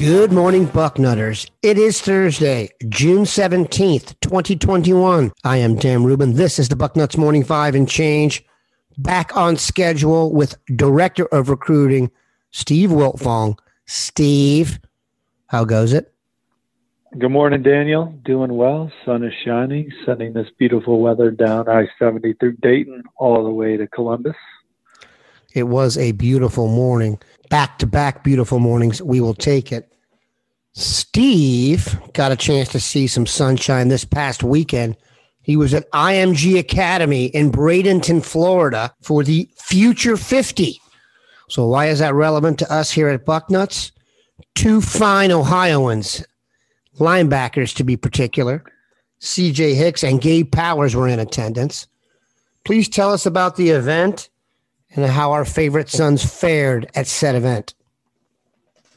Good morning, Bucknutters. It is Thursday, June 17th, 2021. I am Dan Rubin. This is the Bucknuts Morning Five and Change. Back on schedule with Director of Recruiting, Steve Wiltfong. Steve, how goes it? Good morning, Daniel. Doing well. Sun is shining, sending this beautiful weather down I 70 through Dayton all the way to Columbus. It was a beautiful morning. Back to back beautiful mornings. We will take it. Steve got a chance to see some sunshine this past weekend. He was at IMG Academy in Bradenton, Florida for the Future 50. So, why is that relevant to us here at Bucknuts? Two fine Ohioans, linebackers to be particular, CJ Hicks and Gabe Powers were in attendance. Please tell us about the event and how our favorite sons fared at said event.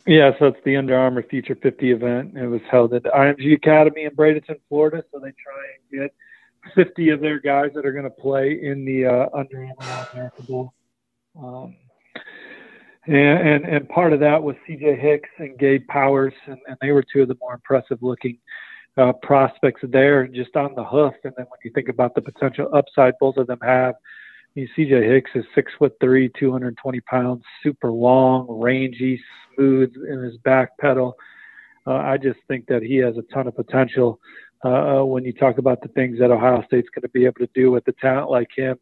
Yeah, so it's the Under Armour Future 50 event. It was held at the IMG Academy in Bradenton, Florida. So they try and get 50 of their guys that are going to play in the uh, Under Armour America Bowl. Um, and, and, and part of that was CJ Hicks and Gabe Powers, and, and they were two of the more impressive looking uh, prospects there, just on the hoof. And then when you think about the potential upside both of them have, you CJ Hicks is six foot three, 220 pounds, super long, rangy, smooth in his back pedal. Uh, I just think that he has a ton of potential uh, uh when you talk about the things that Ohio State's going to be able to do with a talent like him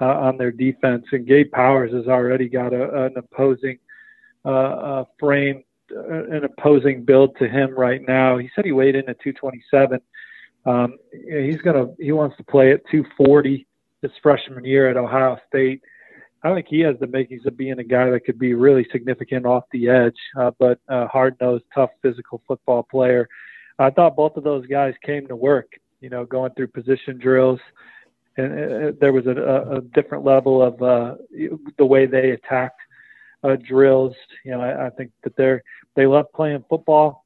uh, on their defense. And Gabe Powers has already got a, an opposing uh, uh, frame, an opposing build to him right now. He said he weighed in at 227. Um, he's gonna he wants to play at 240 his freshman year at Ohio State. I think he has the makings of being a guy that could be really significant off the edge, uh, but a hard nosed, tough, physical football player. I thought both of those guys came to work, you know, going through position drills. And uh, there was a, a different level of uh, the way they attacked uh, drills. You know, I, I think that they're they love playing football.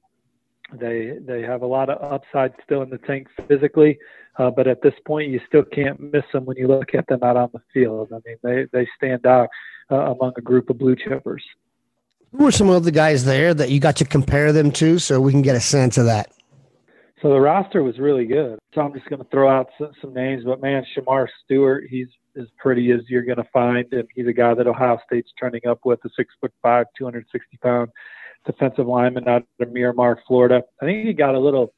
They they have a lot of upside still in the tank physically. Uh, but at this point, you still can't miss them when you look at them out on the field. I mean, they, they stand out uh, among a group of blue chippers. Who were some of the guys there that you got to compare them to so we can get a sense of that? So the roster was really good. So I'm just going to throw out some, some names, but man, Shemar Stewart, he's as pretty as you're going to find, and he's a guy that Ohio State's turning up with, a six foot five, 260 pound defensive lineman out of Miramar, Florida. I think he got a little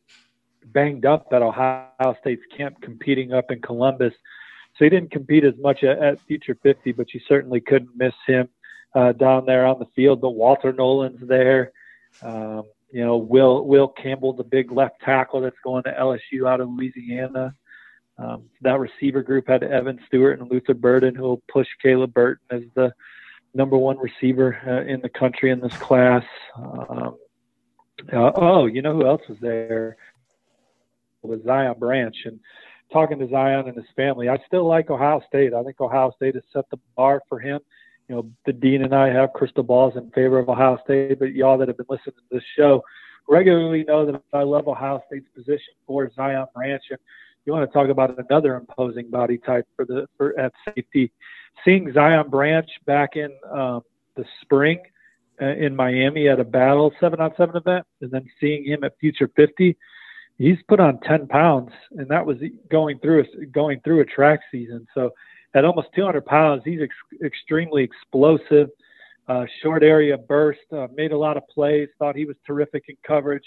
banged up at Ohio State's camp competing up in Columbus. So he didn't compete as much at, at Future 50, but you certainly couldn't miss him uh, down there on the field. But Walter Nolen's there. Um, you know, Will Will Campbell, the big left tackle that's going to LSU out of Louisiana. Um, that receiver group had Evan Stewart and Luther Burden, who will push Caleb Burton as the number one receiver uh, in the country in this class. Um, uh, oh, you know who else was there? With Zion Branch and talking to Zion and his family. I still like Ohio State. I think Ohio State has set the bar for him you know, the dean and I have crystal balls in favor of Ohio State, but y'all that have been listening to this show regularly know that I love Ohio State's position for Zion Branch. And you want to talk about another imposing body type for the for at safety. Seeing Zion Branch back in um, the spring uh, in Miami at a battle seven on seven event, and then seeing him at Future 50, he's put on 10 pounds, and that was going through a, going through a track season. So at almost 200 pounds, he's ex- extremely explosive. Uh, short area burst, uh, made a lot of plays. Thought he was terrific in coverage.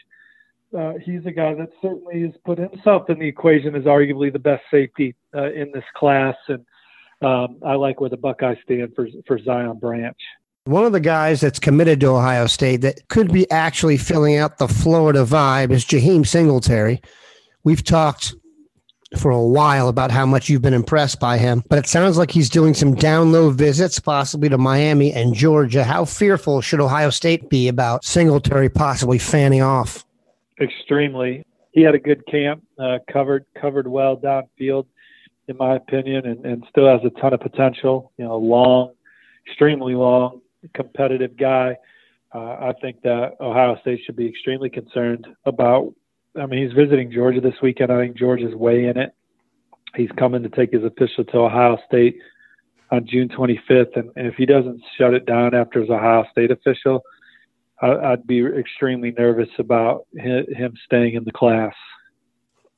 Uh, he's a guy that certainly has put himself in the equation as arguably the best safety uh, in this class, and um, I like where the Buckeyes stand for for Zion Branch. One of the guys that's committed to Ohio State that could be actually filling out the Florida vibe is Jaheim Singletary. We've talked for a while about how much you've been impressed by him, but it sounds like he's doing some down low visits, possibly to Miami and Georgia. How fearful should Ohio State be about Singletary possibly fanning off? Extremely. He had a good camp, uh, covered covered well downfield, in my opinion, and, and still has a ton of potential. You know, long, extremely long, competitive guy. Uh, I think that Ohio State should be extremely concerned about. I mean, he's visiting Georgia this weekend. I think Georgia's way in it. He's coming to take his official to Ohio State on June 25th, and, and if he doesn't shut it down after his Ohio State official, I, would be extremely nervous about him staying in the class.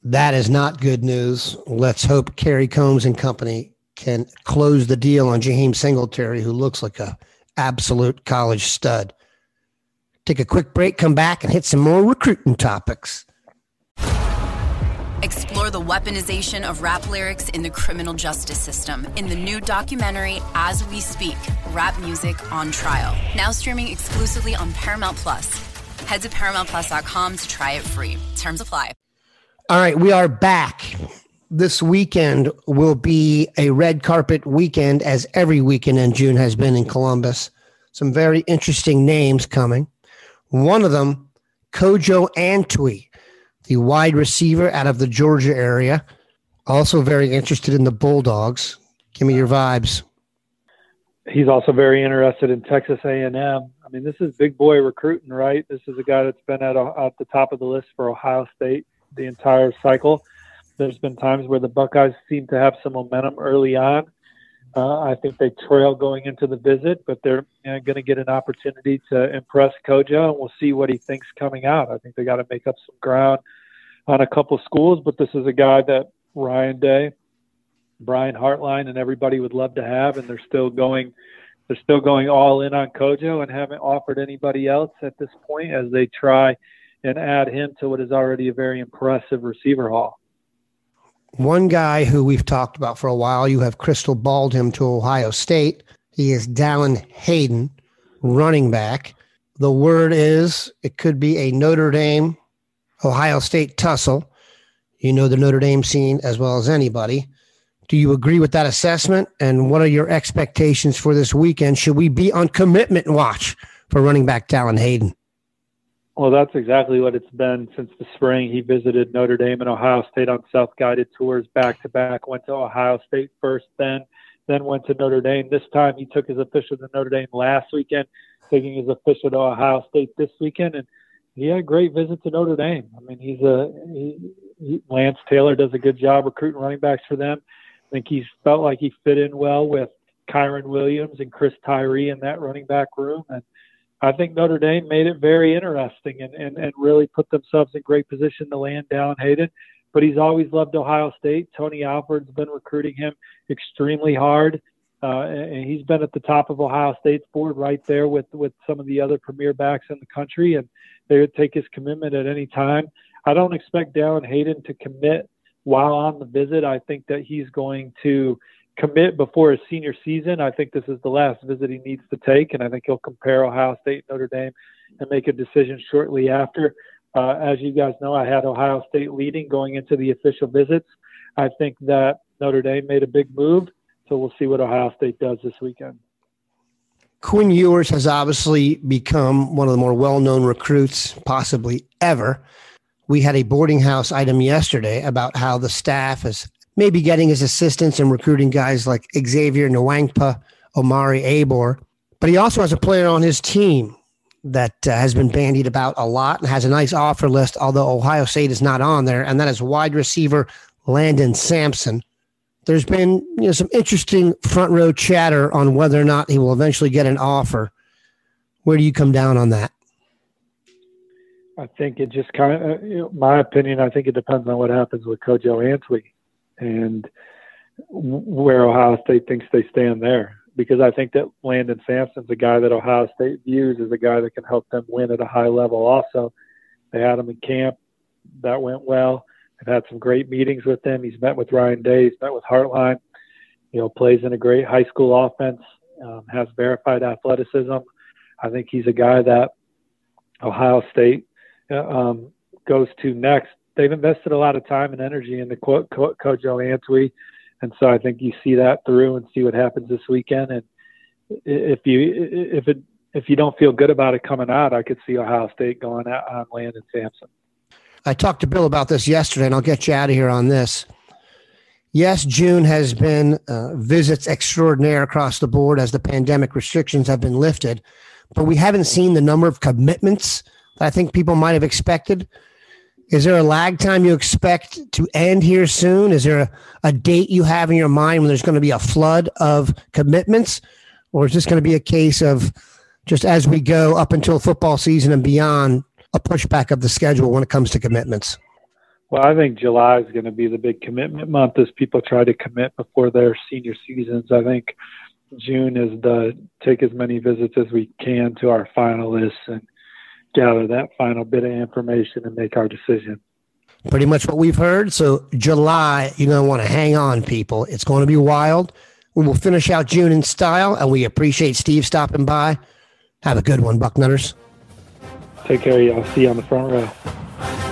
That is not good news. Let's hope Kerry Coombs and company can close the deal on Jaheim Singletary, who looks like a absolute college stud. Take a quick break, come back, and hit some more recruiting topics. Explore the weaponization of rap lyrics in the criminal justice system in the new documentary As We Speak Rap Music on Trial. Now streaming exclusively on Paramount Plus. Head to ParamountPlus.com to try it free. Terms apply. All right, we are back this weekend will be a red carpet weekend, as every weekend in June has been in Columbus. Some very interesting names coming. One of them, Kojo Antwi, the wide receiver out of the Georgia area. Also very interested in the Bulldogs. Give me your vibes. He's also very interested in Texas A&M. I mean, this is big boy recruiting, right? This is a guy that's been at, at the top of the list for Ohio State the entire cycle there's been times where the Buckeyes seem to have some momentum early on. Uh, I think they trail going into the visit, but they're you know, going to get an opportunity to impress Kojo, and we'll see what he thinks coming out. I think they got to make up some ground on a couple schools, but this is a guy that Ryan Day, Brian Hartline, and everybody would love to have, and they're still going. They're still going all in on Kojo and haven't offered anybody else at this point as they try and add him to what is already a very impressive receiver haul. One guy who we've talked about for a while, you have crystal balled him to Ohio State. He is Dallan Hayden, running back. The word is it could be a Notre Dame Ohio State tussle. You know the Notre Dame scene as well as anybody. Do you agree with that assessment? And what are your expectations for this weekend? Should we be on commitment watch for running back Dallan Hayden? Well, that's exactly what it's been since the spring. He visited Notre Dame and Ohio State on self-guided tours back to back. Went to Ohio State first, then then went to Notre Dame. This time he took his official to Notre Dame last weekend, taking his official to Ohio State this weekend, and he had a great visit to Notre Dame. I mean, he's a he, he, Lance Taylor does a good job recruiting running backs for them. I think he's felt like he fit in well with Kyren Williams and Chris Tyree in that running back room, and I think Notre Dame made it very interesting and, and, and really put themselves in great position to land Dallan Hayden. But he's always loved Ohio State. Tony Alford's been recruiting him extremely hard. Uh, and he's been at the top of Ohio State's board right there with, with some of the other premier backs in the country. And they would take his commitment at any time. I don't expect Dallan Hayden to commit while on the visit. I think that he's going to commit before his senior season. I think this is the last visit he needs to take, and I think he'll compare Ohio State and Notre Dame and make a decision shortly after. Uh, as you guys know, I had Ohio State leading going into the official visits. I think that Notre Dame made a big move, so we'll see what Ohio State does this weekend. Quinn Ewers has obviously become one of the more well known recruits, possibly ever. We had a boarding house item yesterday about how the staff is maybe getting his assistance and recruiting guys like Xavier Nwankpa Omari Abor. But he also has a player on his team that uh, has been bandied about a lot and has a nice offer list, although Ohio State is not on there, and that is wide receiver Landon Samson. There's been you know some interesting front row chatter on whether or not he will eventually get an offer. Where do you come down on that? I think it just kind of, you know, my opinion. I think it depends on what happens with Kojo Antwi and where Ohio State thinks they stand there. Because I think that Landon Samson's a guy that Ohio State views as a guy that can help them win at a high level. Also, they had him in camp. That went well. I've had some great meetings with him. He's met with Ryan Day. He's met with Hartline. You know, plays in a great high school offense. Um, has verified athleticism. I think he's a guy that Ohio State uh, um, goes to next. They've invested a lot of time and energy in the co- co- Kojo Antwi, and so I think you see that through and see what happens this weekend. And if you if it if you don't feel good about it coming out, I could see Ohio State going out on Landon Samson. I talked to Bill about this yesterday, and I'll get you out of here on this. Yes, June has been uh, visits extraordinaire across the board as the pandemic restrictions have been lifted, but we haven't seen the number of commitments that I think people might have expected. Is there a lag time you expect to end here soon? Is there a, a date you have in your mind when there's going to be a flood of commitments? Or is this going to be a case of just as we go up until football season and beyond, a pushback of the schedule when it comes to commitments? Well, I think July is going to be the big commitment month as people try to commit before their senior seasons. I think June is the take as many visits as we can to our finalists and gather that final bit of information and make our decision. Pretty much what we've heard. So, July, you're going to want to hang on, people. It's going to be wild. We will finish out June in style, and we appreciate Steve stopping by. Have a good one, Bucknutters. Take care, y'all. See you on the front row.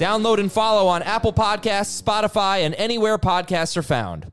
Download and follow on Apple Podcasts, Spotify, and anywhere podcasts are found.